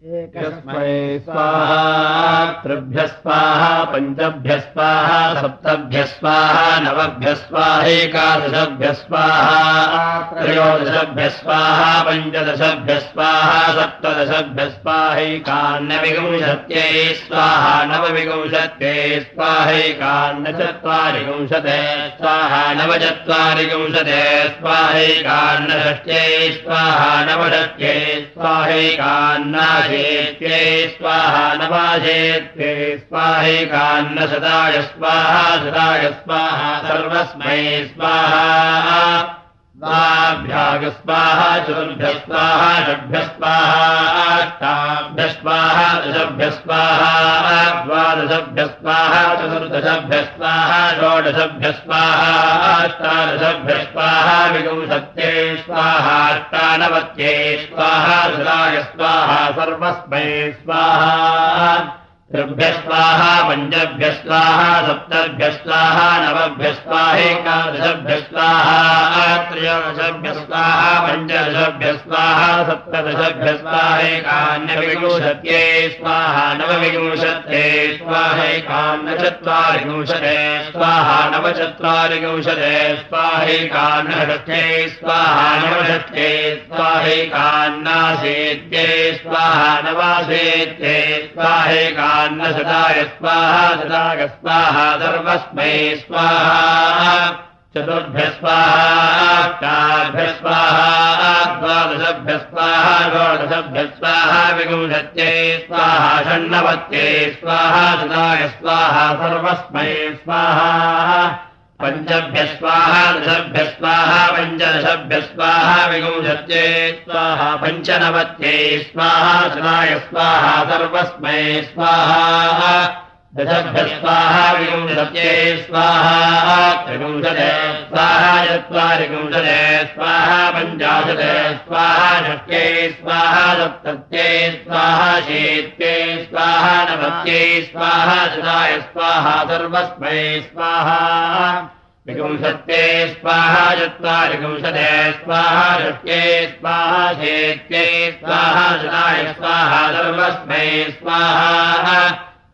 एकस्मै स्वाहा त्रिभ्यः स्वाहा पञ्चभ्यः स्वाहा सप्तभ्यः स्वाहा नवभ्यः स्वाहैकादशभ्यः स्वाहा त्रयोदशभ्यः स्वाहा पञ्चदशभ्यः स्वाहा सप्तदशभ्यः स्वाहैकान्नविंशत्यै स्वाहा नवविंशत्यै स्वाहैकान्नचत्वारिविंशते स्वाहा नवचत्वारिविंशते स्वाहैकान्नषष्ट्यै स्वाहा नवषष्ट्यै स्वाहैकान्ना ेत्यै स्वाहा नवाजेत्यै स्वाहैकान्नशताय स्वाहा शताय स्वाहा सर्वस्मै स्वाहा स्वाभ्यागस्वाहा चतुर्भ्यस्वाहा षड्भ्यस्वाहाष्टाभ्यस्वाहा दशभ्यस्वाहा द्वादशभ्यस्वाहा चतुर्दशभ्यस्वाहा षोडशभ्यस्वाहा अष्टादशभ्यस्वाहा विगुंसत्यै स्वाहाष्टानवत्यै स्वाहा सुराय स्वाहा सर्वस्मै स्वाहा त्रिभ्यस्वाहा पञ्चभ्यस्वाहा, सप्तभ्यस्वाहा नवभ्यस्वाहेकादशभ्यस्वाहा त्रयोदशभ्यस्वाहा, पञ्चदशभ्यस्वाहा सप्तदशभ्यस्वाहेकान्यविंशत्यै स्वाहा, नवविंशत्यै स्वाहैकान्नचत्वारिविंशते स्वाहा नवचत्वारिविंशते स्वाहैकान्नषष्ठ्यै स्वाहा नवषष्ठ्यै स्वाहैकान्नासेत्यै स्वाहा नवासेत्यै स्वाहैका न्नशताय स्वाहा। शताय स्वाहा सर्वस्मै स्वाहा चतुर्भ्यस्वाहाभ्यस्वाहा द्वादशभ्यस्वाहा षोडशभ्यस्वाहा विगुंशत्यै स्वाहा षण्णवत्यै स्वाहा शताय स्वाहा सर्वस्मै स्वाहा पञ्चभ्यस्वाहा दशभ्यस्वाहा पञ्चदशभ्यस्वाहा विगुंशत्यै स्वाहा पञ्चनवत्यै स्वाहा सदाय स्वाहा सर्वस्मै स्वाहा दशभ्यस्वाहा विगुंशत्यै स्वाहा त्रिगुंशते स्वाहा चत्वारिगुंशते स्वाहा, पञ्चाशते स्वाहा, षष्ट्यै स्वाहा सप्तत्यै स्वाहा शीत्यै स्वाहा नवत्यै स्वाहा सदाय स्वाहा, सर्वस्मै स्वाहा। विगुंशत्यै स्वाहा चत्वारिगुंशते स्वाहा, षष्ट्यै स्वाहा शेत्यै स्वाहा सदाय स्वाहा, सर्वस्मै स्वाहा।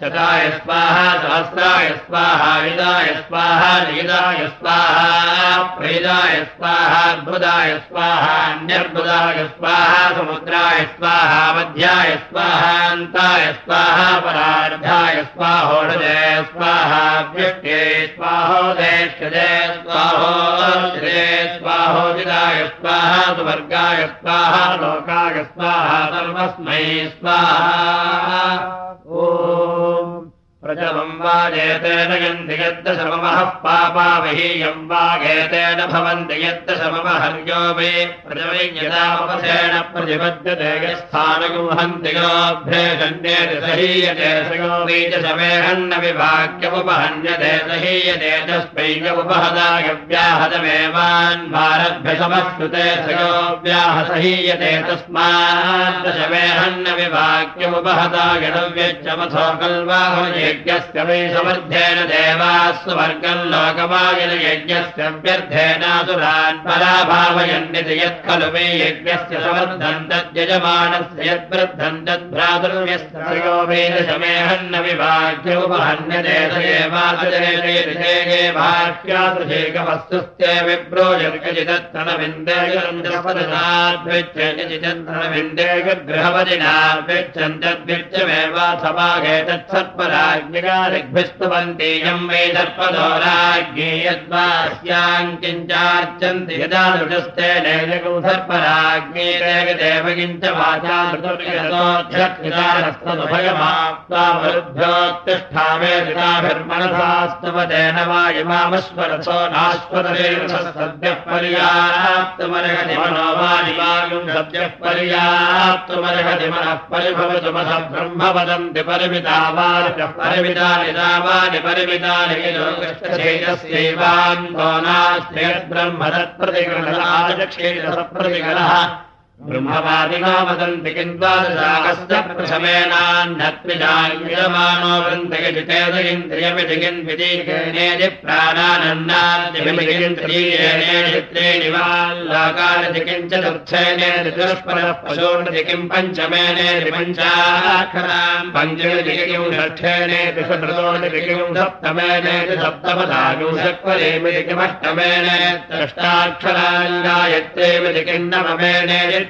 शताय स्वाहा, सहस्राय स्वाहा विदाय स्वाहा निदाय स्वाहा प्रेदाय स्वाहा अर्बुदाय स्वाहा अन्यर्बुदाय स्वाहा, समुद्राय स्वाहा, मध्याय स्वाहान्ताय स्वाहा, परार्धाय स्वाहोदय स्वाहा व्यक्ते स्वाहोदयक्षदे स्वाहोदे स्वाहोदिदाय स्वाहा, सुवर्गाय स्वाहा, लोकाय स्वाहा, सर्वस्मै स्वाहा। ओ प्रजवम् वाजेतेन यन्ति यद्दशममः पापावहीयम् वागेतेन भवन्ति यद्दशममहर्यो मे प्रजवै यदापसेन प्रतिपद्यते यस्थानगुहन्ति योऽभ्येषण्येति सहीयते स यो बीजसमेहन्न विभाग्यमुपहन्यते सहीयते तस्मैव्याहतमेवान् भारद्भ्यसमश्रुते स यो व्याहसहीयते तस्माद्दशमेहन्न विभाग्यमुपहता गणव्यच्चमथो कल्वाहये यज्ञस्य वै समर्थेन पराभावयन्निति यत् खलु मे यज्ञस्य समर्थम् तद्यजमानस्य यद्वृद्धम् तद्भ्रातृव्यस्तयो वेदशमेहन्न विभाग्योपहन्यते स एवासजने भाष्यासुषेकवस्तुस्ते विप्रो यर्गचिदत्तनविन्देयचिदत्तनविन्देयगृहवदिनाभ्यच्छन् तद्भिक्षमेवासमागे तत्सत्पराज भिस्तुवन्तीयम् वै सर्पदोराज्ञे यद्वास्याम् किञ्चार्चन्ति यदा नृजस्तेनैकौ सर्पराज्ञे देव किञ्च वाचा मृतुर्गतोभ्योत्तिष्ठामे दिनाभिर्मनसास्तवतेन वायुमामस्वरथो नास्वरसद्यः पर्याप्तमर्हति मनोवादिवायुम् सद्यः पर्याप्तमर्हति मनः परिभवतु मथ ब्रह्म वदन्ति परिमितावार्यः परिमितानि नामानि परिमितानि ब्रह्म तत्प्रतिगणः ब्रह्मवादिनो वदन्ति किम् द्वादशाकस्य प्रथमेनान्नत्विजायमानो वृन्दयजितेन्द्रियमिति किम् विदीकेनेति प्राणानन्नाद्यमिन्द्रियेणेति त्रीणि वा लोकानिति किम् चतुर्थेनेति दुष्परः पशोनिति किम् पञ्चमेनेति पञ्चाक्षराम् पञ्चमिति किम् षष्ठेनेति षट्रोनिति किम् सप्तमेनेति सप्तपदागुंशक्वरेमिति किमष्टमेनेत्यष्टाक्षरान् गायत्रेमिति किम् नवमेनेति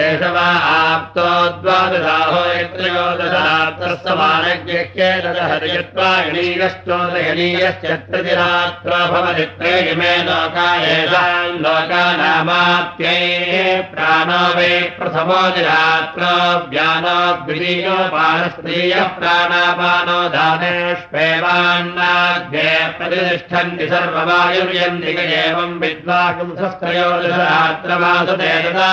एष वा आप्तो द्वादशाहो भवति त्रयिमे लोका येषाम् लोकानामाप्यै प्राणो वै प्रथमोदिरात्रो व्यानो द्वितीयो पानस्त्रीयः प्राणापानो दानेष्वेवान्नाद्ये प्रतिष्ठन्ति सर्ववायुर्यन्ति एवम् विद्वांसस्त्रयोदशरात्रवासुते तदा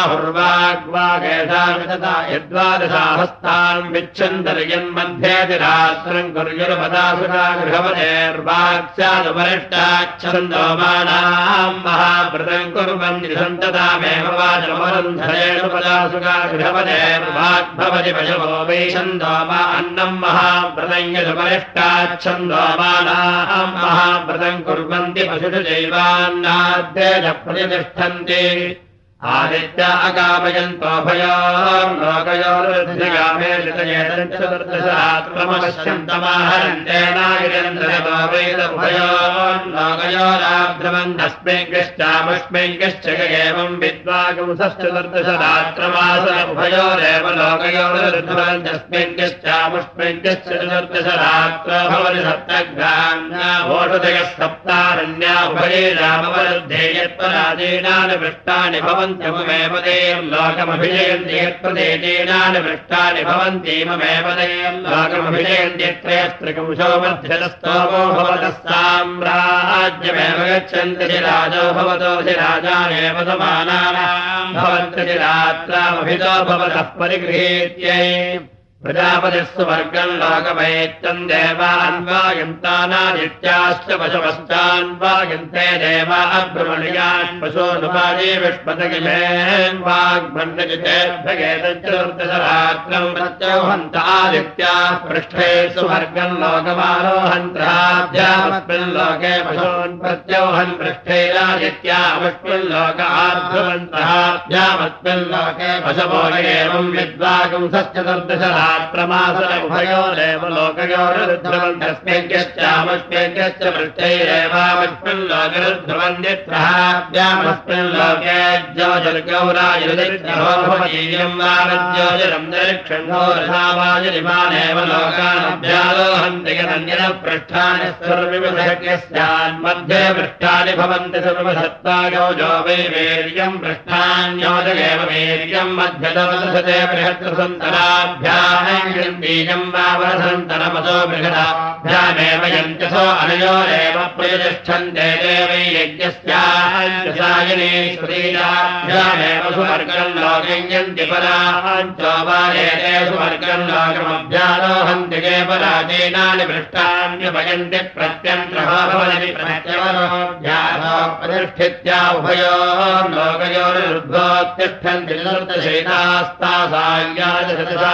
हुर्वाग् यद्वादशाहस्ताम् विच्छन्दर्यन्मध्येतिरात्रम् कुर्युर्पदासुरा गृहवदेर्वाक्स्यादुपरिष्टाच्छन्दोमानाम् महाव्रतम् कुर्वन्ति सन्ततामेव वाचमवरुन्धरेण पदासुगा गृहवदेर्वाग्भवति पशवो वै छन्दोमा अन्नम् महाव्रतम् यदुपरिष्टाच्छन्दोमानाम् महाव्रतम् कुर्वन्ति पशुषु जैवान्नाद्येन प्रतिष्ठन्ति आदित्य अकामयन्तोभयो लोकयोरुद्धिगामे चतुर्दशात्मपश्यन्तमाहरन्तेनागिरेन्द्रयो वेदभयो लोकयोराब्रमन्दस्मिङ्गश्चामुष्मिङ्गश्च एवम् विद्वागुंसश्चतुर्दशरात्रमासभयोरेव लोकयोरुद्धवन्तस्मिङ्गश्चामुष्मिङ्गश्च चतुर्दशरात्र भवति सप्तग्राम्यावोषधयः सप्तारण्या उभये रामवरुद्धे पृष्टानि भवन्ति ममेव लोकमभिजयन्ति यत्प्रदेशेनानि पृष्टानि भवन्ति ममेव लोकमभिजयन्ति त्रयस्त्रिकंशो मध्यतस्तोमो भवतः साम्राज्यमेव गच्छन्ति राजो भवतो राजानेव समानानाम् भवन्ति रात्रामभितो भवतः परिगृहीत्यै प्रजापतिस्तु वर्गम् लोकमैत्यम् देवान्वायन्तानादित्याश्च पशवश्चान्वायन्ते देवा अभ्रमणीयान् पशोनुपाये विष्पतगिमेन् वाग्भण्डजितेभ्यगेतचतुर्दशरात्रम् प्रत्यौहन्त आदित्याः पृष्ठे सुवर्गम् लोकमारोहन्त्राभ्यामस्मिन् लोके पशून् पृष्ठैरादित्यामस्मिन् लोक आर्ध्वन्तःभ्यामस्मिन् लोके पशवो एवम् विद्वागुंसश्चतुर्दशरा त्रमासुरभयोरेव लोकयोरुध्रुवन्तस्मिञ्चामस्मिञ्च पृष्ठैरेवामस्मिन् लोकरुध्रुवन्दित्रहाभ्यामस्मिन् लोके ज्योतिर्गौरायुर्दिभवतीयम् वारज्योतिरम् दरिक्षण्डोरसावायुरिमानेव लोकानभ्यालोहन्ति यदन्यः पृष्ठानि सर्वविधस्यान्मध्ये पृष्ठानि भवन्ति सर्वसत्तागौ जो वै वीर्यम् पृष्ठान्योजगेव वीर्यम् मध्यदवदशते बृहत्सन्तराभ्याम् बीजम् वावसन्तरमसो बृहदाभ्यामेव यन्त्यसो अनयोरेव प्रतिष्ठन्ते देवै यज्ञस्यायने श्रीराभ्यामेव सुवर्गम् लोकयन्ति सुवर्गम् लोकमभ्यारोहन्ति के पराजेनानि प्रत्यवरोभ्यासो प्रतिष्ठित्या उभयो लोकयोरुद्भोत्तिष्ठन्ति चतुर्दशैतास्तासाङ्गादशतसा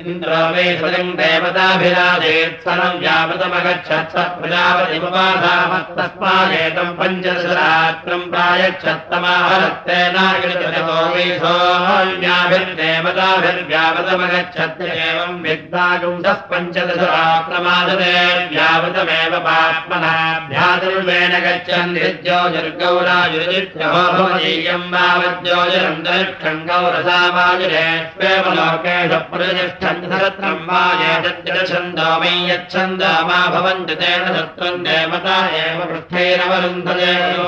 इन्द्रो मे स्वयम् देवताभिराजेत्सनम् व्यावृतमगच्छत् स प्रजापतिमुपाधामस्तस्मादेतम् पञ्चदशरात्रम् प्रायच्छत्तमाहरत्तेनागिरितो वै सोऽन्याभिर्देवताभिर्व्यावृतमगच्छत् एवम् विद्वागुंसः पञ्चदशरात्रमादते व्यावृतमेव पात्मनाभ्यादुर्वेण गच्छन् निरुज्योतिर्गौरायुरित्यहो भवतीयम् वावज्योतिरन्तरिक्षम् गौरसावायुरेष्वेव लोकेश प्रतिष्ठ तिष्ठन्ति वा छन्दो वै यच्छन्द मा भवन्ति तेन शत्रुम् देवता एव पृष्ठैरवरुन्धदेवो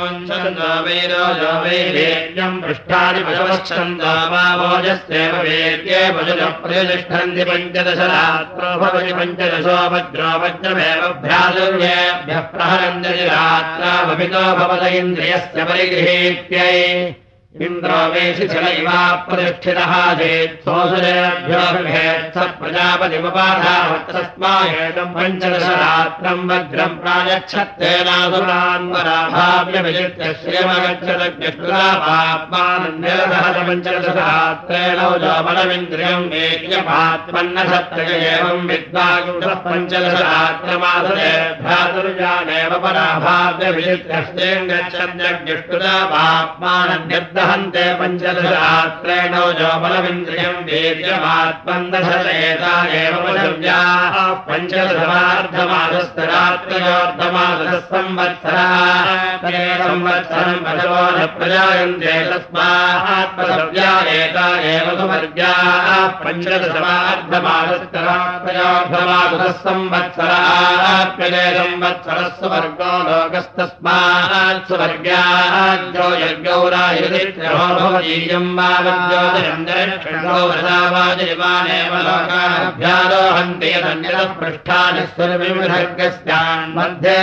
वैरोजो वैर्यम् पृष्ठानि पशवच्छन्द मा भोजस्येव वेद्ये भुजप्रतिष्ठन्ति पञ्चदशरात्रो भवति पञ्चदशो वज्रो वज्रमेव भ्रातुर्येभ्यः प्रहरन्ति रात्रा भवितो भवत इन्द्रियस्य परिगृहीत्यै इन्द्रो वेशि इवा प्रतिष्ठितः प्रजापतिमुपाधावत्तस्माहेतम् पञ्चदशरात्रम् वज्रम् प्रायच्छत्तेनासुरान्वराभाव्यविजित्य श्रियमगच्छदग्निष्टुलापात्मानन्यरसहत पञ्चदशरात्रेण बलमिन्द्रियम् वेद्यपात्मन्न सत्तय एवम् विद्वागुंसः पञ्चदशरात्रमासरे भ्रातुर्जानेव पराभाव्यविजित्य श्रियम् गच्छद्यग्निष्टुलापात्मानन्यद्ध हन्ते पञ्चदशरात्रेण जो एव संवत्सराः संवत्सरम् पशवो न प्रजायन्ते तस्मात् पशव्या एता एव सुवर्ग्याः पञ्चदशमार्धमासस्तरात्रयोर्धमासः संवत्सराप्यजय संवत्सरः सुवर्गो लोकस्तस्मात् सुवर्ग्याः जो यज्ञौरायुधि भवतीयम् वावज्योतिरन्तरिक्षणोवसावाजिवानेव लोकाभ्यारोहन्ति यदन्यतः पृष्ठानि मध्ये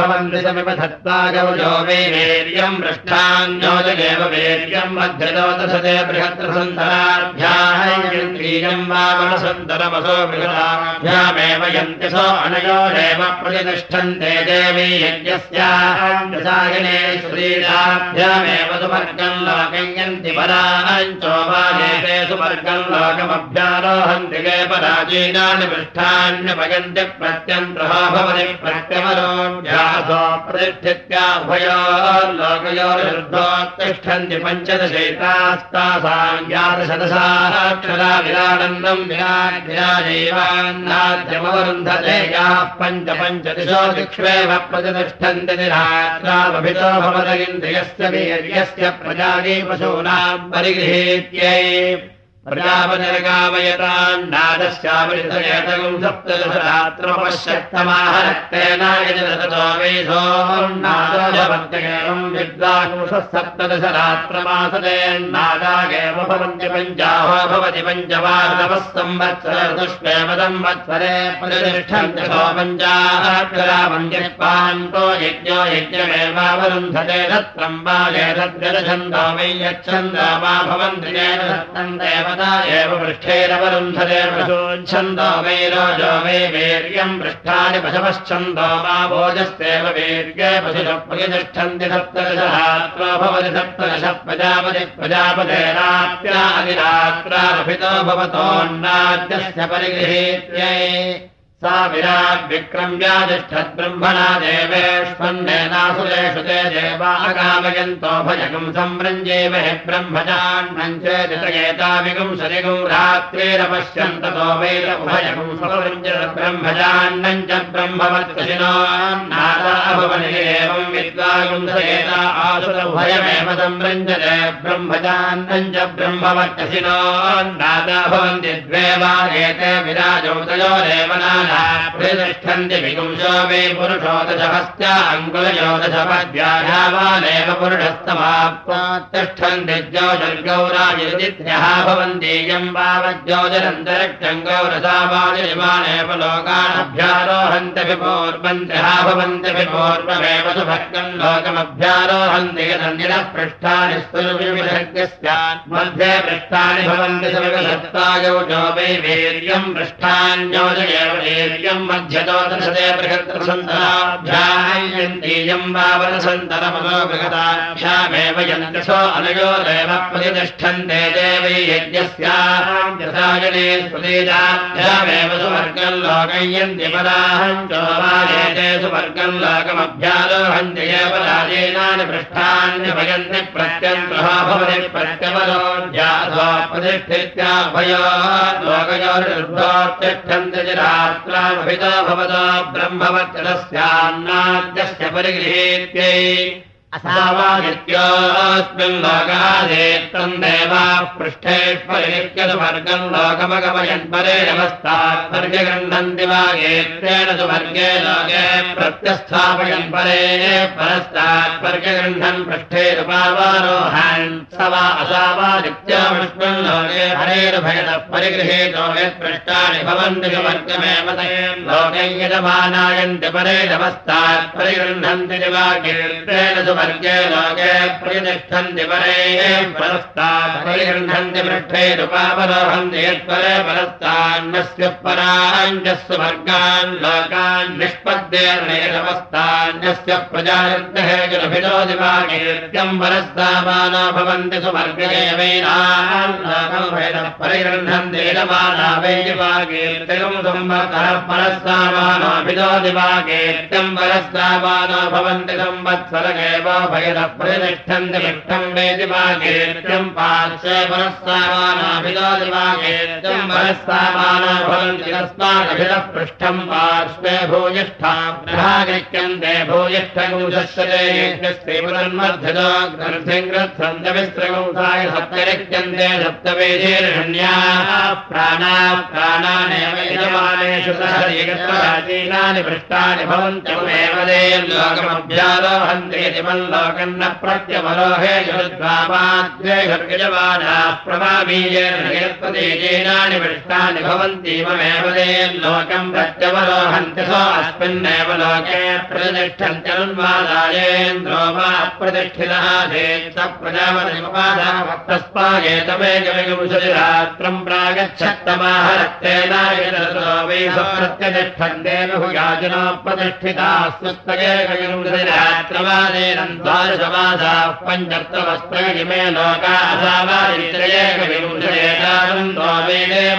भवन्ति समिव धत्तागवजो वै वीर्यम् पृष्ठान्योजगेव वीर्यम् मध्यदोतसते बृहत्रसन्तराभ्याहयन्द्रियम् वावणसन्तरमसो बृहदाभ्यामेव यन्त्यसो अनयोरेव प्रतिष्ठन्ते देवी यज्ञस्यायने श्रीराभ्यामेव सुवर्गम् लोकयन्ति सुवर्गम् लोकमभ्यारोहन्ति गे पराजीनानि पृष्ठान्यपयन्ति प्रत्यन्तः भवति प्रत्यवरोऽभ्यासो प्रतिष्ठित्याभयो लोकयोर्धोत्तिष्ठन्ति पञ्चदशैतास्तासाम् ज्ञातशतसाक्षरा विरानन्दम् विराट् विराजैवान्नाद्यमवरुन्धते याः पञ्च पञ्चदिशो दिक्ष्वेव प्रतिष्ठन्ति वीर्यस्य प्रजागे पशूनाम् परिगृहेत्यै प्रजापनिर्गामयतान्नादस्यामृतयतगम् सप्तदशरात्रमपश्यत्तमाह रक्तेनायजतो वेशोन्नादोजवर्तयम् विद्वांसः सप्तदशरात्रमासदेन्नादागेव भवन्ति पञ्चाहो भवति पञ्चवार्धवः संवत्सरदुष्वेव संवत्सरे प्रतिष्ठन्ति पञ्चाक्षरामन्यपान्तो यज्ञो यज्ञमेवावरुन्धते तत्रम् वा एतद्गदछन्दो वै यच्छन्दो वा भवन्ति येन सत्तम् एव पृष्ठेरवरुन्धरे पशोच्छन्दो वै रोजो वै वीर्यम् पृष्ठानि पशवश्छन्दो मा भोजस्तेव वीर्ये पशुषप्रतिष्ठन्ति सप्तदशरात्रो भवति सप्तदश प्रजापति प्रजापतेराप्यादिरात्रारभितो भवतोन्नाद्यस्य परिगृहीत्यै सा विराग्विक्रम्यातिष्ठद्ब्रह्मणा देवेष्वन्नेनासुरेषु ते देवागामयन्तो भजगम् संवृञ्जेव हि ब्रह्मजान्नम् चेदितगेताविगुम् सरिगुम् रात्रेरपश्यन्ततो वैर उभयगुम् संवृञ्जत ब्रह्मजान्नम् च ब्रह्मवत्कशिनो नादाभवनि एवम् विद्वागुम् सयेता आसुर उभयमेव संवृञ्जते ब्रह्मजान्नम् च ब्रह्मवत्कशिनो नादा भवन्ति द्वे वा एते विराजौ तयोरेव नाना प्रतिष्ठन्ति विपुंसो वे पुरुषो दशहस्त्या अङ्कुलयोदशपद्यायावानेव पुरुषस्तमाप्तिष्ठन्ति ज्योतिर्गौराजित्यः भवन्तीयम् वावज्योतिरन्तरिक्षम् गौरसावाजिमानेव लोकानभ्यारोहन्त्यपि पूर्वन्त्यः भवन्त्यपि पूर्वमेव सुभक्तम् लोकमभ्यारोहन्ति पृष्ठानि भवन्ति वै वीर्यम् पृष्ठान्योजयेव वीर्यम् मध्यतोदशते बृहत्रसन्तराभ्यायन्तीयम् वावनसन्तरमनो बृहताभ्यामेव यन्तसो अनयोरेव प्रतिष्ठन्ते देवै राजेनानि पृष्ठान्यभयन्ति प्रत्यन्तः भवति प्रत्यवरोऽध्यासो प्रतिष्ठित्याभयो लोकयोर्निर्भोत्तिष्ठन्ति रात्र भवतो ब्रह्मवत्सरस्यान्नाद्यस्य परिगृहेत्यै असावादित्योऽस्मिन् लोकादेत्तम् देवाः पृष्ठेष्वर्गम् लोकमगमयन् परे नमस्तात् वर्गगृह्णन्ति वागेत्रेण सुवर्गे लोके प्रत्यस्थापयन् परे परस्तात् पृष्ठेरुपावारोहन् स वा असावादित्योऽस्मिन् लोके हरेर्भयतः परिगृहीतो यत्पृष्टानि भवन्ति सुवर्गमेव लोके यजमानायन्ति परे नमस्तात् परिगृह्णन्ति वागेत्रेण सुवर्ग वर्गे लोके प्रतिष्ठन्ति परे परस्तात् परिगृह्णन्ति पृष्ठैरुपावरोहन्ति यत्परे परस्तान्यस्य पराञ्जस्य वर्गान् लोकान् गुरभिनो दिवागेत्यम् परस्तामानो भवन्ति सुवर्गेवैनान् परिगृह्णन्ति यजमाना वै दिवागेत्यम् संवत्सरः परस्तामानोऽभिनो दिवागेत्यम् परस्तामानो भवन्ति संवत्सरगेव पुरस्तामानाभिदोति वागेत्यम् पुरस्तामाना भवन्ति तस्मादभिदः पृष्ठम् पार्श्वे भूयिष्ठा विस्त्रगुंसाय सप्तरिक्यन्ते सप्तवेशेर्षण्याः प्राणाः प्राणानेव यजमानेषु सहरीगत्राचीनानि पृष्ठानि लोकमभ्यारोहन्ते लोकन्न प्रत्यवरोहे युद्धामाद्वेषर्गजमानाः प्रभाबीजेनानि पृष्ठानि भवन्तीममेव तेन लोकम् प्रत्यवरोहन्ति सो अस्मिन्नेव लोके प्रतिष्ठन्त्यनुन्वादायेन्द्रो वा प्रतिष्ठितः चेत् प्रजापतिमुपादास्तस्मागेतमेकविंशतिरात्रम् प्रागच्छत्तमाह रक्तेनायतोऽपि प्रत्यतिष्ठन्ते बहुयाजनो प्रतिष्ठिताः सुस्तकेकविंशतिरात्रवादेन द्वादशमासाः पञ्चत्वस्त्रगिमे लोकासावादित्रयेकविंशतेतारन्त्वेदेव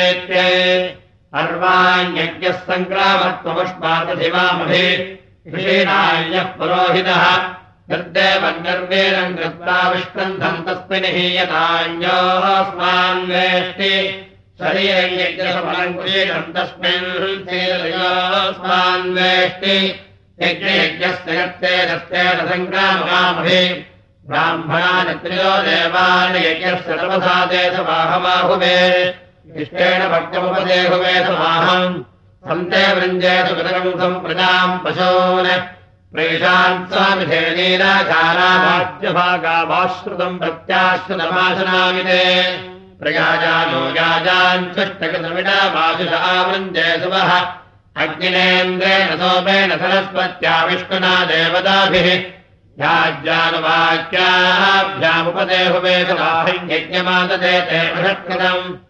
अर्वाण्येत्ये अर्वाण्यज्ञः सङ्ग्रामत्वमुष्मादधिवामभि ऋषीणायः पुरोहितः निर्देवन्निर्वीरम् कृत्वा विष्कन्धम् तस्मिन् तस्मिन् यज्ञयज्ञस्य यत्ते ब्राह्मणानि त्रियो देवान् यज्ञस्य इष्टेन भक्तमुपदेहुवे समाहम्। सन्ते वृञ्जेतु पितरम् सम्प्रजाम् पशून्। स्वामिधेनीराचाराभाग्यभागाभाश्रुतम् प्रत्याश्रुतमाशनामिते। प्रयाजानो याजान् स्पष्टकृतमिडामाशुष आवृञ्जे सुवः। अग्निनेन्द्रेण सोमेन सरस्वत्या विष्णुना देवताभिः याज्ञानुवाक्याभ्यामुपदेहुवेदवाहिम् यज्ञमादते ते बृहत्कृतम्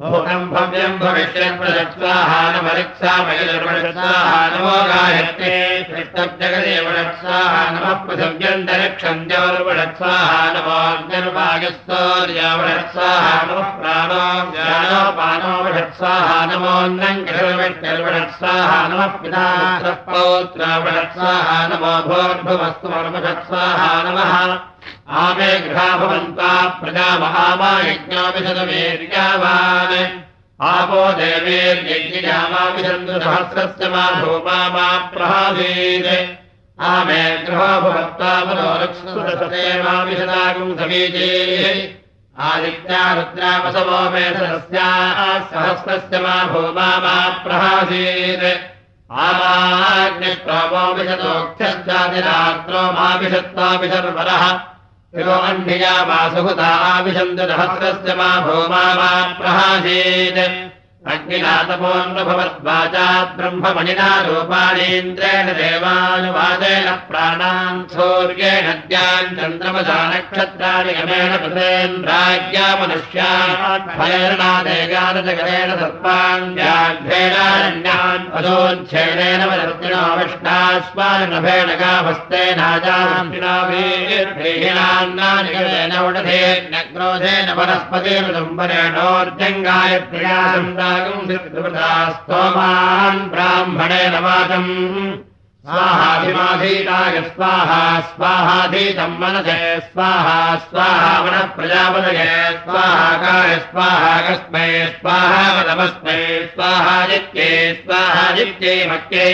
भूतम् भव्यम् गायत्रे कृष्णजगदेवषत्साः नमः पृथिव्यन्तरिक्षम् द्यौर्वषत्साः नमोऽग्निर्वागस्तौर्यावषत्साः नमः प्राणो ज्ञानोपानो वषत्साः नमोऽन्नम् कृषविष्णिर्वषत्साः नमः नमः आमे गृहा भवन्ता प्रजामहामायज्ञाभिषदवीर्यावान् आपो देवेर्यज्ञामाभिषन्तु सहस्रस्य मा भूमा मा प्रहासीत् आमे गृहो रुद्रावसवो मे सहस्याः सहस्रस्य मा भूमा मा प्रहासीत् आमाग्निष्टोमोऽभिषतोक्षश्चादिरात्रो माभिषत्वाभिशर्वरः शिरो अह्निया मा सुहृता सहस्रस्य मा भूमा मा प्रहासीत् अग्निनाथपोऽन्वभवद्वाचात् ब्रह्ममणिना रूपाणीन्द्रेण देवानुवादेन प्राणान् सूर्येण द्यान् चन्द्रमसा नक्षत्राणि गमेण कृतेन्द्राज्ञा मनुष्यान्नादेगानजगरेण सर्पाञ्जाघ्रेणारण्यान् पदोच्छेदेन वदर्तिनो विष्णास्मानभेण गावस्तेनाजान्नाभिर्भिहीणान्नानि उडधेन वनस्पतिर्दुम्बरेणोर्जङ्गाय प्रिया स्तोमान् ब्राह्मणेन वाचम् स्वाहाधिमाधीताय स्वाहा स्वाहाधीतम् मनसे, स्वाहा स्वाहा मनः प्रजापदये स्वाहाकाय स्वाहा कस्मै, स्वाहा वदमस्मै स्वाहादित्ये स्वाहादित्ये मक्ये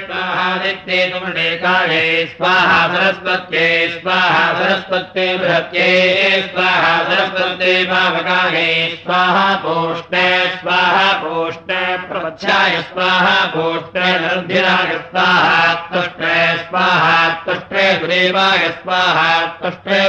स्वाहादित्ये तुमृडेकाये स्वाहा सरस्वत्ये स्वाहा सरस्वत्ये बृहत्ये, स्वाहा सरस्वत्ये पावकाये स्वाहा पोष्णे स्वाहा पोष्णे प्रवच्याय स्वाहा पोष्णे नर्धिराय स्वाहा तुष्टे स्वाहा तुष्टे गुदेवाय स्वाहा तुष्टे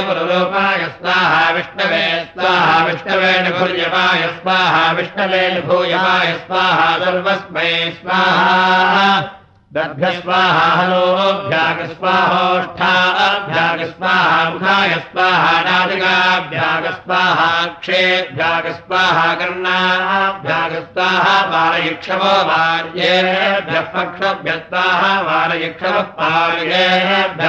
स्वाहा विष्णवे स्वाहा विष्णवेन भूर्यवाय स्वाहा विष्णवेन भूयवाय स्वाहा सर्वस्मै स्वाहा दभ्यस्वाहा हलोभ्यागस्वाहोष्ठाभ्यागस्वाहा मुखाय स्वाहा नादिकाभ्यागस्वाहा क्षेभ्यागस्वाहा कर्णाभ्यागस्वाहा वारयिक्षवो वार्येभ्यः पक्षभ्यस्वाहा वारयिक्षवः पार्येभ्यः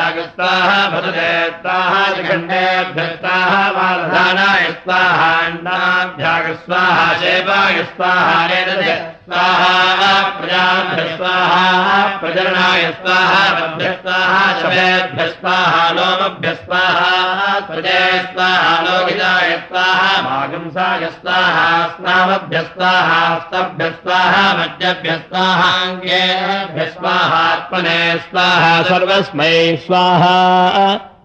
यागस्ताः भजते त्रिखण्डेभ्यस्ताः वारधानायस्ताः अण्डाभ्यागस्वाः स्वाहाण्डाभ्यागस्वाहा स्वाहा प्रजाभ्य स्वाहा प्रजरणाय स्वाहा वभ्य स्वाहा शवेभ्य स्वाहा लोमभ्य स्वाहा प्रजय स्वाहा लोहिताय स्वाहा मागंसाय स्वाहा स्नावभ्य स्वाहा स्तभ्य स्वाहा मज्जभ्य स्वाहाङ्गेभ्य स्वाहात्मने स्वाहा सर्वस्मै स्वाहा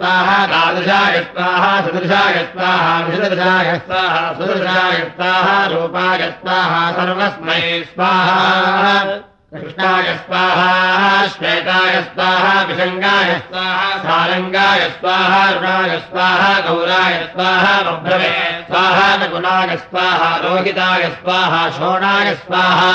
स्वाहा द्वादशाय स्वाहा सदृशाय स्वाहा विशदशाय स्वाहा सुदृशाय स्वाहा रूपाय स्वाहा सर्वस्मै स्वाहा कृष्णाय स्वाहा श्वेताय स्वाहा विषङ्गाय स्वाहा सारङ्गाय स्वाहा रुणाय स्वाहा गौराय स्वाहा बभ्रवे स्वाहा नकुलाय स्वाहा रोहिताय स्वाहा शोणाय स्वाहा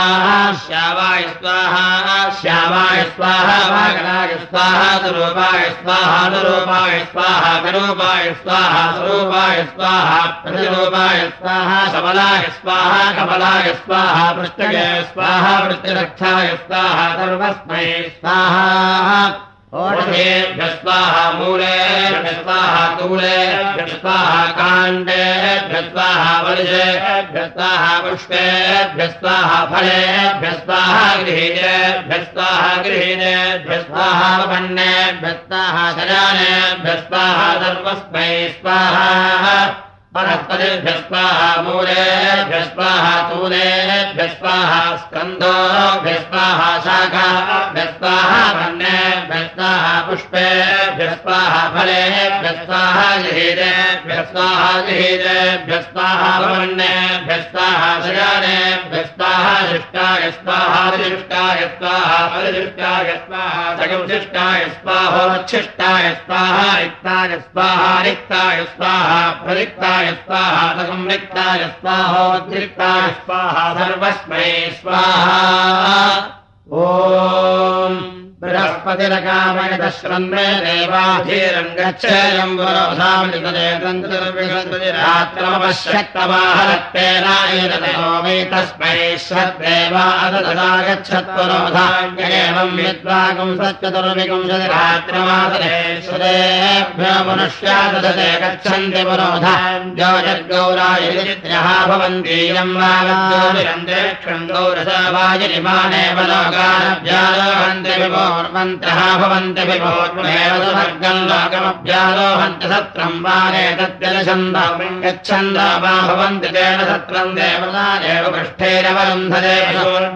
श्यावाय स्वाहा श्यामाय स्वाहा वागनाय स्वाहा स्वरूपाय स्वाहा अनुरूपाय स्वाहा विरूपाय स्वाहा स्वरूपाय स्वाहा प्रतिरूपाय स्वाहा सबलाय स्वाहा कमलाय स्वाहा पृष्ठगे स्वाहा वृत्तिरक्षाय स्वाहा सर्वस्मै स्वाहा। ओषधेभ्य स्वाहा मूलेभ्य स्वाहा तूलेभ्य स्वाहा काण्डेभ्य स्वाहा वलिषेभ्य स्वाहा पुष्पेभ्य स्वाहा फलेभ्य स्वाहा गृहीतेभ्य स्वाहा गृहीतेभ्य स्वाहा वपन्नेभ्य स्वाहा शजानेभ्य स्वाहा सर्वस्मै स्वाहा। वनस्पतिभ्य स्वाहा मूलेभ्य स्वाहा तूलेभ्य स्वाहा स्कन्धोभ्य स्वाहा शाखाभ्य स्वाहा वन्नेभ्य स्वाहा पुष्पेभ्य स्वाहा फलेभ्य स्वाहा गृहीतेभ्य स्वाहा गृहीतेभ्य स्वाहा वन्नेभ्य स्वाहा शयानेभ्य स्वाहा शिष्टाय स्वाहा शिष्टाय स्वाहा परिशिष्टाय स्वाहा सगंशिष्टाय स्वाहोच्छिष्टाय स्वाहा रिक्ताय स्वाहा रिक्ताय स्वाहा प्ररिक्ताय स्वाहा संरिक्ताय स्वाहोद्रिक्ताय स्वाहा सर्वस्मै स्वाहा। ॐ बृहस्पतिरकामयतश्रन्मे देवाधीरम् गच्छेयम् पुरोधामितदेतन्तर्विगन्तरात्रमपश्यक्तमाहरत्तेनायततो वै तस्मै श्रद्देवा अददा गच्छत्पुरोधान्येवम् विद्वागुं सच्चतुर्विगुंशतिरात्रमादरेश्वरेभ्यो मनुष्या ददते गच्छन्ति पुरोधान् जगद्गौराय भवन्तीयम् वागौरम् गौरसवायनिमानेव लोकानभ्यारोहन्ति विभोर्मन्त्रः भवन्ति विभोर्मेव सुवर्गम् लोकमभ्यारोहन्ति सत्रम् वारे तद्यलछन्दम् गच्छन्द वा भवन्ति तेन सत्रम् देवतादेव पृष्ठेरवरुन्धरे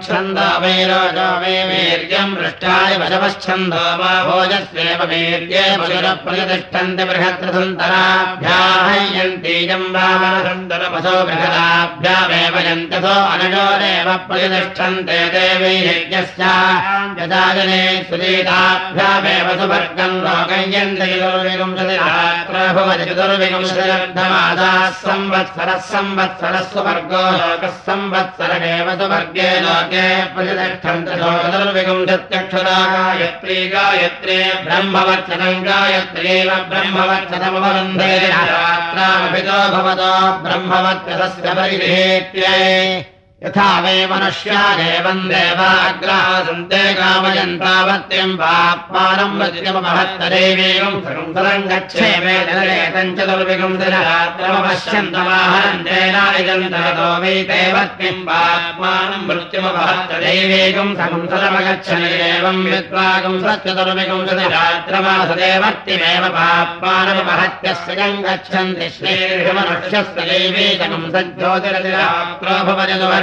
छन्द वै रोजो वै वीर्यम् पृष्ठाय वशवच्छन्दो वा भोजस्वेव वीर्ये पशुरप्रतिष्ठन्ति बृहत्रसुन्दराभ्याहयन्तीयम् वामनसुन्दरपशो बृहदाभ्यामेव यन्तसो अनयोरेव प्रतिष्ठन्ते देवी यज्ञस्य यदाजने सुदीताभ्यामेव सुवर्गम् चतुर्विंशतिरर्धमादाः संवत्सरः संवत्सरः सुवर्गो लोकः संवत्सरमेव सुवर्गे लोके प्रतिष्ठन्ति चतुर्विंशत्यक्षरा गायत्री गायत्री गायत्रीव ब्रह्मवत्सरमवरुन्धे रात्रामभितो भवतो ब्रह्मवत्सरस्य परिगृहेत्यै यथा वै मनुष्यादेवम् देवाग्रासन्ते कामयन्तावत्यम् पाप्मानम् वज्रमहत्तदेवेवम् संसरम् गच्छे वेदरेतम् चतुर्विगुंसरात्रमपश्यन्तमाहरम् तेनायजन्तरतो वै देवत्यम् पाप्मानम् मृत्युमपहत्तदैवेकम् संसरमगच्छन् एवम् विद्वागुम् सच्चतुर्विगुंसतिरात्रमासदेवत्यमेव पाप्मानमपहत्यस्य गम् गच्छन्ति श्रीर्षमनुष्यस्य दैवेकम् सज्जोतिरतिरात्रो भवजतु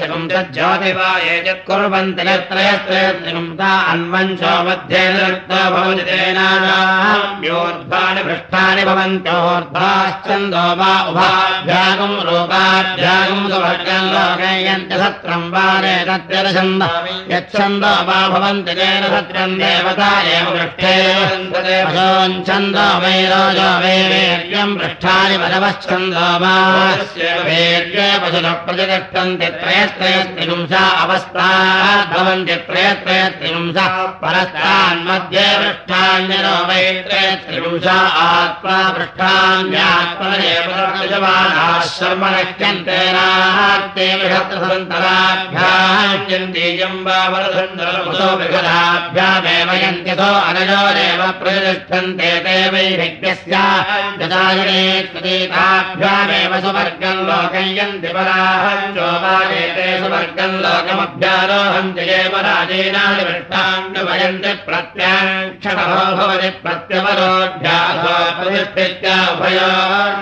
सगुंसज्योतिवाये यत्कुर्वन्ति यत्रयत्रयस्त्रिपुंसा अन्वंशो मध्ये निरुक्तो भवति तेनायोर्ध्वानि पृष्ठानि भवन्त्योर्ध्वाश्चन्दो वा उभाभ्यागम् रूपाभ्यागम् सुवर्गम् लोकयन्ति सत्रम् वारे तद्यरछन्द यच्छन्दो वा भवन्ति तेन सत्रम् देवता एव पृष्ठेच्छन्दो वै रोजो वै वीर्यम् पृष्ठानि वा। वीर्ये पशुनः प्रतिष्ठन्ति त्रयस्त्रयस्त्रिपुंसा अवस्थात् भवन्ति त्रयस्त्रयस्त्रिपुंसा परस्तान्मध्ये वै आत्मा पृष्ठान्यात्मनेव शर्म नश्यन्ते नास्ते बृहत्सन्तराभ्याह्यन्तीयम् वा वरसन्दरमुसो यन्त्यथो अनयोरेव प्रतिष्ठन्ते ते वै यज्ञस्य सुवर्गम् लोकयन्ति सुवर्गम् लोकमभ्यारोहन्ति एव राजेनानि पृष्ठाण्डुभयन्ति प्रत्याक्षणो भवति प्रत्यवरोढ्यासो प्रतिष्ठित्य उभयो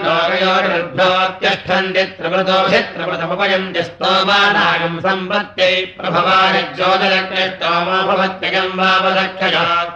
लोकयोर्भ्योत्यष्ठन्ति त्रिवृतो त्रिवृतमुपयन्ति स्तोमानागम् सम्पत्त्यै प्रभवानिज्योतिरक्ष्टोमो भवत्यगम् वावरक्षयात्मा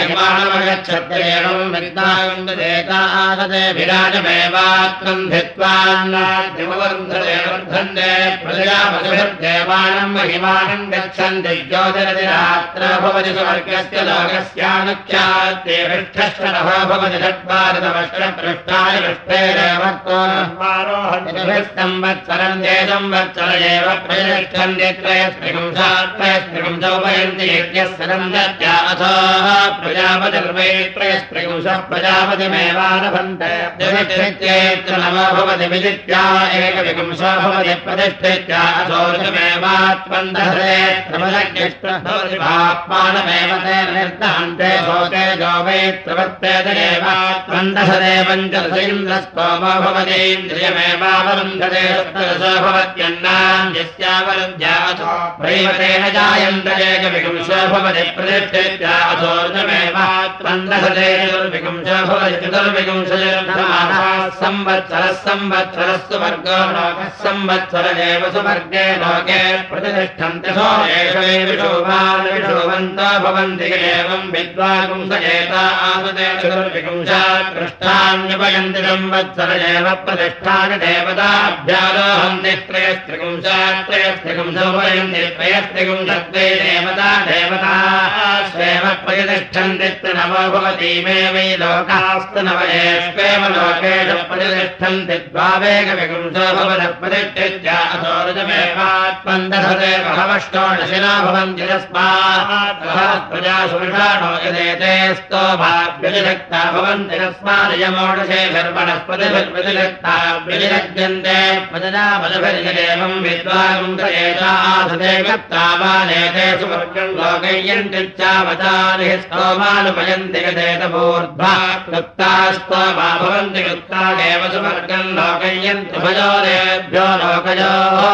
महिमानमगच्छत्येवम् विद्वान्ददेतादे विराजमेवात्मम् धित्वान्नाद्यमवर्धते वर्धन्ते प्रजापतिभिर्देवानम् महिमानम् गच्छन्ति ज्योतिरतिरात्र भवति स्वर्गस्य लोकस्यानुख्यात्ते पृष्ठश्चरः भवति षट्भारतवर्षपृष्ठानि पृष्ठेरेव संवत्सरम् ते संवत्सर एव प्रतिष्ठन्ति त्रयस्त्रिपुंसात्रयस्त्रिपुंसौपयन्ति यज्ञस्सरम् दत्या अथो प्रजापतिर्वै त्रयस्त्रिपुंसः प्रजापतिमेवारभन्ते प्रतिष्ठित्येत्र नमो भवति विदित्या एकविपुंसो भवति प्रतिष्ठित्या अथोर्जमेवात्मन्दहरे त्रमदज्ञष्टमानमेव ते निर्दहन्ते भवते जो वै प्रवर्तेदेवात्मन्दहरे पञ्चदशेन्द्रस्तोमो भवतीन्द्रियमेवावरुन्धते सप्तदशो भवत्यन्नाम् यस्यावरुद्ध्याथो प्रैवतेन जायन्तरेकविपुंसो भवति भवति चतुर्विपुंसमानः संवत्सरः संवत्सरस्तु वर्गो लोकः संवत्सर एव सुवर्गे लोके विशोभान् विशोभन्तो भवन्ति आसते चतुर्विपुंशात् पृष्ठान्युपयन्ति संवत्सर एव प्रतिष्ठानि देवताभ्यारोहन्ति त्रयस्त्रिपुंशात् त्रयस्त्रिपुंसोपयन्ति त्रयस्त्रिपुंशत्वे देवता प्रतिष्ठन्ति नवो भवति मे वै लोकास्तु नव एष्वेव लोकेषु प्रतिष्ठन्ति द्वावेकविपुंसो भवतः प्रतिष्ठित्या अथोरजमेवात्मन्दधते बहवष्टोणशिला भवन्ति तस्मात् प्रजासु विषाणो यदेते स्तोभाभ्यतिरक्ता भवन्ति तस्मादयमोडशे धर्मणस्पतिभिर्व्यतिरक्ता व्यतिरज्यन्ते पदनापदभिर्यदेवम् विद्वागुन्दयेतासते गत्तावानेते सुवर्गम् लोकय्यन्तिच्चावतारिः भवन्ति सुवर्गम् लोकय्यन्ति भयोदेभ्यो लोकयोः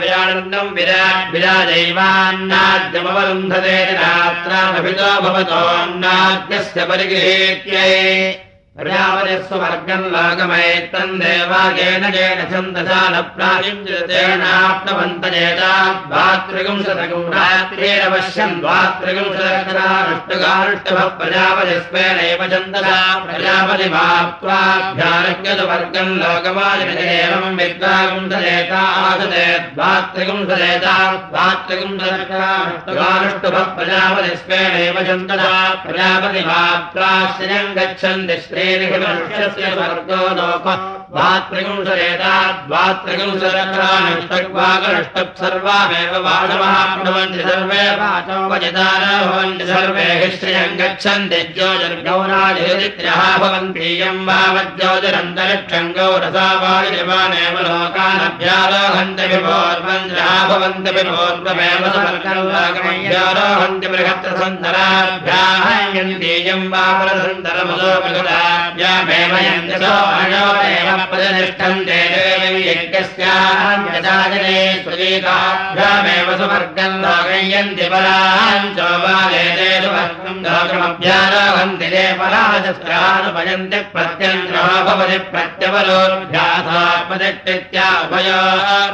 विरानन्दम् विराट् विराजैवान्नाद्यमवरुन्धते रात्रामभितो भवतोऽन्नाद्यस्य परिगृहेत्यै प्रजापतिस्वर्गम् लोकमैत्तम् देवागेन येन छन्दसा न प्रायुञ्जतेनाप्नवन्तजेताद्भातृगुंशतगुम् रात्रेण पश्यन् द्वात्रिगुंशतक्षरानुष्टुगानुष्टभः प्रजापतिस्वेनैव छन्दसा प्रजापतिमाप्त्वाभ्यारज्ञतवर्गम् लोकमादिनदेवम् विद्वागुंसदेता आसते द्वात्रिगुंसदेता द्वात्रिगुंशतक्षरानुष्टुगानुष्टुभः प्रजापतिस्वेनैव छन्दसा प्रजापतिमाप्त्वाश्रियम् गच्छन्ति श्री द्वात्रिगुंशरक्षानुष्टग्वागनुष्टप् सर्वामेव वाचमहाप्नुवन्ति सर्वे श्रियम् गच्छन्ति ज्योतिर्गौरादित्र्यः भवन्तीयम् वावज्योतिरन्तरिक्षम् गौरसावादिवानेव लोकानभ्यारोहन्ति विभोर्मन्द्रः भवन्ति बृहत्रसन्दराभ्याहयन्तीयम् वापरसन्दरमसो बृहदा प्रतिष्ठन्ते यज्ञस्याजने सुगीताभ्यामेव सुवर्गम् लोकयन्ति पराम् चोबालेते सुवर्गम् लोकमभ्यारोहन्ति ते पराजस्त्रानुपयन्ति प्रत्यन्द्रो भवति प्रत्यवलोभ्यासात्मदित्या उभयो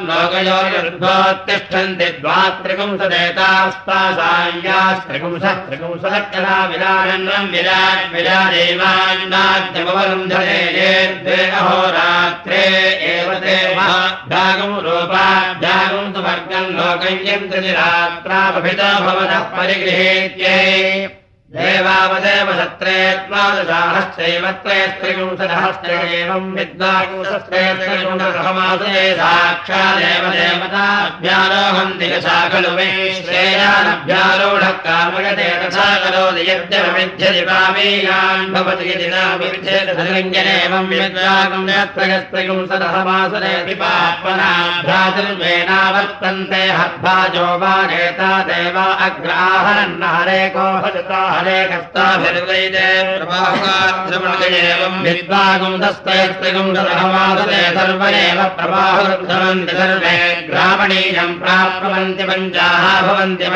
लोकयोर्भोत्तिष्ठन्ति द्वात्रिपुंसदेतास्तासायास्त्रिपुंसः त्रिपुंसत्कला विराजन्नम् विराट् विराजेवान्नाद्यमवरुन्धरे द्वे अहोरात्रे एव ते भागम् रूपाभ्यागम् तु वर्गम् लोकयन्ति रात्रापभितो भवतः परिगृहेत्यै। देवावदेव सत्रे द्वादशाहश्चैव त्रयस्त्रिपुंसदहश्च एवम् विद्वाकुंसस्त्रेत्रिपुंसहमासे साक्षादेव देवताभ्यारोहन्ति यथा खलु श्रेयानभ्यारूढः कामयते तथा करोति यद्यविध्यति पामेयान् भवति यदि न विध्येतलिङ्गनेवम् विद्वाकुंसत्रयस्त्रिपुंसदहमासनेति पाप्मनाभ्यातिर्वेनावर्तन्ते हद्भाजो वा नेता देवा भजताः अनेकस्ताभिर्वैते प्रवाहुकार्ध्रमणगेवम् विद्वागुन्दस्तयस्त्रिगुम् ददहमादते सर्व ग्रामणीयम् प्राप्नुवन्ति पञ्चाः भवन्ति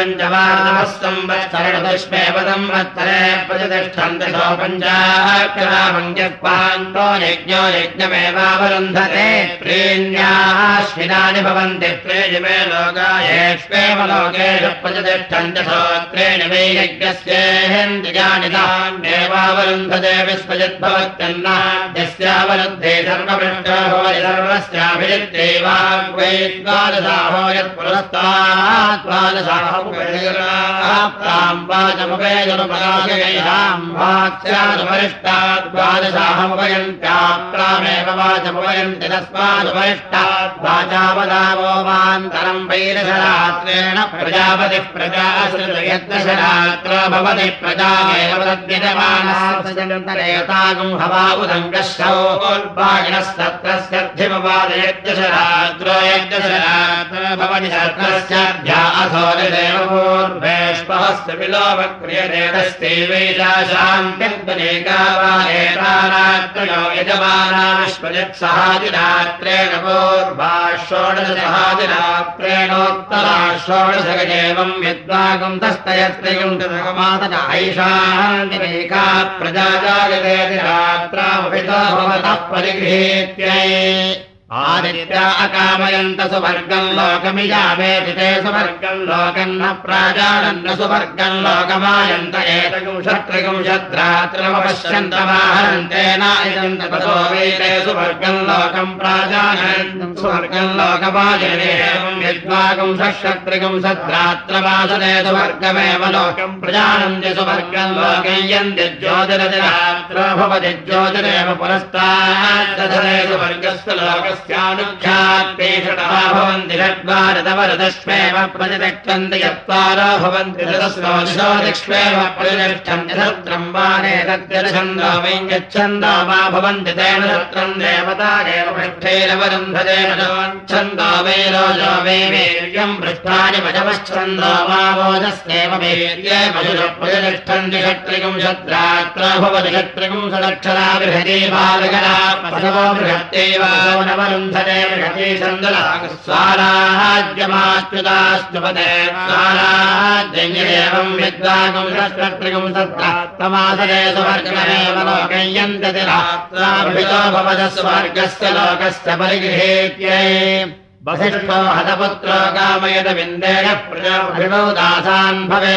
संवत्सरणदुष्मे संवत्सरे प्रतिष्ठन्ति सो पञ्चाः ग्रामम् यक्वान्तो यज्ञो यज्ञमेवावरुन्धते त्रीण्याश्विनानि भवन्ति त्रीणि मे लोकायेष्वेव लोकेषु प्रतिष्ठन्ति सोत्रेणि मे यज्ञस्येन्द्रियाणि तान्येवावरुन्धते विश्वजिद्भवत्यन्नाद्यस्यावरुद्धे सर्वपृष्ठो भवति सर्वस्याभिजित्यैवाग्वैद्वादशाहो यत्पुरस्ताद्वादशाहुपैराप्ताम् वाचमुपैजनुपराशयैहाम् वाच्यादुपरिष्टाद्वादशाहमुपयन्त्याप्तामेव वाचमुपयन्ति तस्मादुपरिष्टाद्वाचावदावो वान्तरम् वैरशरात्रेण प्रजापतिः सत्रस्यर्थिमवादयज्ञशरात्रो यज्ञशरात्र भवति सत्रस्याध्या अथो निदेव पूर्वेष्पहस्य विलोपक्रियते तस्यैवैषा शान्त्यग्नेका वा एतारात्रयो यजमाना विश्वजत्सहादिरात्रेण पूर्वा षोडशसहादिरात्रेणोत्तरा षोडशगजेवम् यद्वागुम् तस्तयस्त्रिगुम् तदगमातन ऐषान्तिरेका प्रजा जागते रात्रामभितो भवतः परिगृहेत्यै आदित्या अकामयन्त सुवर्गम् लोकमियावेति ते सुवर्गम् लोकम् न प्राजानन्न सुवर्गम् लोकमायन्त एतगुंशत्रिगुंशद्रात्रमपश्यन्तमाहरन्तेन ततो वैते सुवर्गम् लोकम् प्राजानन् सुवर्गम् लोकमाजनेवम् यद्वागुम् षट्त्रिगुंशद्रात्रवासने सुवर्गमेव लोकम् प्रजानन्ति सुवर्गम् लोकम् यन्ति ज्योतिरतिरात्र भवति ज्योतिरेव पुरस्तात् सुवर्गस्य लोकस्य षड्वारदवरदश्वेव प्रतिष्ठन्ति चत्वारो भवन्ति प्रतिष्ठन्ति वारे तद्यच्छन्दो वै भवन्ति तेन छन्दो वै वीर्यम् पृष्ठानि वजवच्छन्दो वा वोजस्येव वीर्ये पशुषु प्रतिष्ठन्ति षट्त्रिगुंशत्रात्र भवति षट्त्रिगुंशदक्षरा बृहती बालकरा पशवो बृहत्यैव नवरुन्धते बृहती सन्दुलाः स्वाराज्यमाच्युतास्तुपते स्वाराज्यम् विद्वागुं षट्त्रिगुं सत्रात्तमासरे सुवर्गमेव लोकय्यन्त्यति रात्राभितो भवतः स्वर्गस्य लोकस्य परिगृहेत्यै वसिष्ठो हतपुत्रो कामयत विन्देन प्रजाभिणो दासान् भवे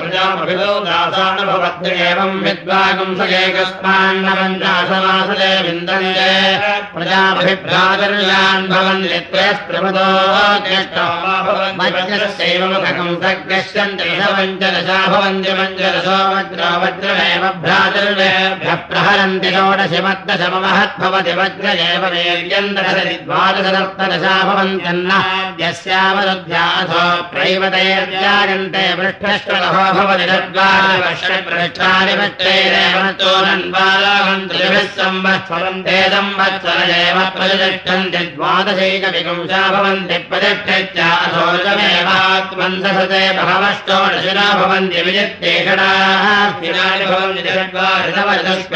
प्रजाभिणो दासान् भवद्य एवम् विद्वागुं सकेकस्मान्नपञ्चाशमासदे विन्दन्ते प्रजाभिभ्रातर्यान् भवन्ति त्रयस्त्रमतो मध्यस्यैव मुखकं सग्यश्यन्ति दशपञ्चदशा भवन्ति पञ्चदशो वज्रो वज्रमेव भ्रातर्वेभ्यः प्रहरन्ति प्रैवतैर्जायन्ते पृष्ठश्वलभो भवति षड्वादशपृष्ठानि वृक्षैरेव चोरन्वालाहन्त्रिभिः संवत्सरम् ते संवत्सर एव प्रतिष्ठन्ति द्वादशैकविपुंसा भवन्ति प्रतिष्ठित्याथोजमेवात्मन्दसते बहवश्चोडशिरा भवन्ति षड्वादशवर्षस्वेव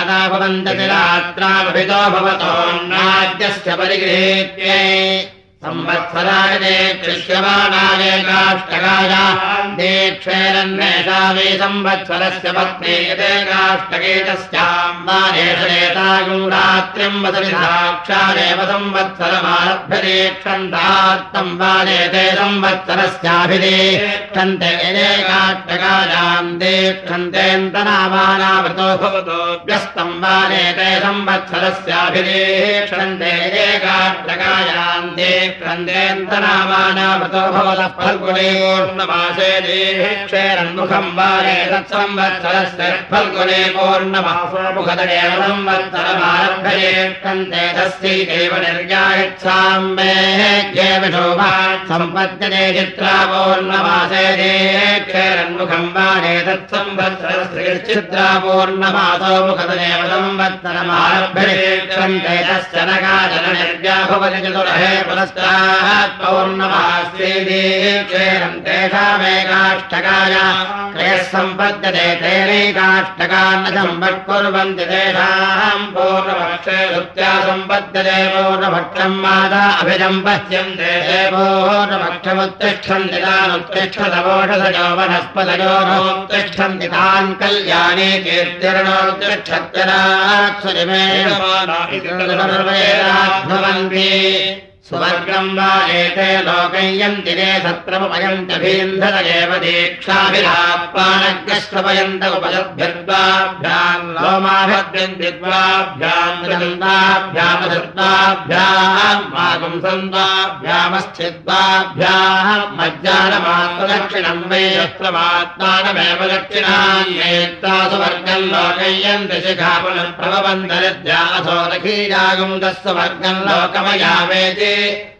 पञ्चाशमासुदेभिराजमेव गच्छन्त्यन्नादा भवन्ति रात्रामभितो भवतोन्नाद्यस्य परिगृहेत्यै दृश्यमानाय काष्टकाय दीक्षेरन्वेषा वै संवत्सरस्य पत्नी यदेकाष्टके तस्याम् वानेषरेतागुम् रात्रिम् वसति साक्षादेव संवत्सरमारभ्य दीक्षन्तार्थम् वानेते संवत्सरस्याभिदीक्षन्ते यदेकाष्टकायाम् दीक्षन्तेऽन्तनामानावृतो भवतो व्यस्तम् वानेते संवत्सरस्याभिदीक्षन्ते यदेकाष्टकायाम् दीक्ष क्रन्देन्तनामानामतो भवतः फल्गुणेपूर्णमासे देहेक्षेरन्मुखम् वारे तत्संवत्सरस्य फल्गुणे पूर्णमासो मुखदरेव संवत्सरमारभ्ये क्रन्ते तस्यैकेव निर्यायच्छाम् मे विशोभा सम्पद्यते चित्रा पूर्णमासे देहेक्षेरन्मुखम् वारे तत्संवत्सरस्य चित्रा पूर्णमासो मुखदरेव संवत्सरमारभ्ये क्रन्ते तस्य नगाजन निर्व्याभवति चतुरहे पौर्णमास्येदीक्षेरम् तेषामेकाष्टकाय क्रयः सम्पद्यते तेनैकाष्टकान्न सम्पत्कुर्वन्ति तेषाम् पूर्णभक्षे धृत्या सम्पद्यते पूर्णभक्षम् माता अभिजम् पश्यन्ते पूर्णभक्षमुत्तिष्ठन्ति तानुत्तिष्ठतवोषधयो वनस्पतयोनोत्तिष्ठन्ति तान् कल्याणे कीर्तिरणोत्तिष्ठत्यरात्सरिमे सर्वेदाभ्रवन्ति सुवर्गम् वा एते लोकयन्ति ते सत्रमुपयन्त्यभीन्धत एव दीक्षाभिलापानग्रश्रपयन्त उपदभ्यद्वाभ्याम् लोमाभद्यन्तिद्वाभ्याम् दन्ताभ्यामधत्वाभ्याम् मागुम् सन्त्वाभ्यामश्चिद्वाभ्याम् मज्जानमात्मदक्षिणम् वै यस्त्रमात्मानमेव दक्षिणान्येत्ता सुवर्गम् लोकयन्ति शिखापुनः असो रखीजागुम् तस्वर्गम् लोकमयावेति え?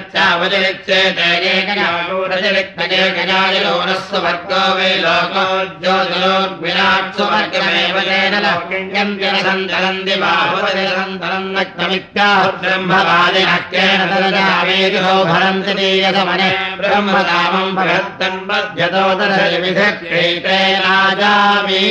ूरजलिक्तकेकजायलोनः वर्गो वै लोको ज्योतिरोर्विराट् सुवर्गमेव तेन लोकिण्यन्त्यनसन्तरन्ति बाहुवजसन्तरम् नक्तमित्याह ब्रह्मवादिनक्येन तदजावेदिहो भरन्ति दीयसमने ब्रह्मकामम् भगत्तन्मध्यतो तदविधक्रीतेनाजामि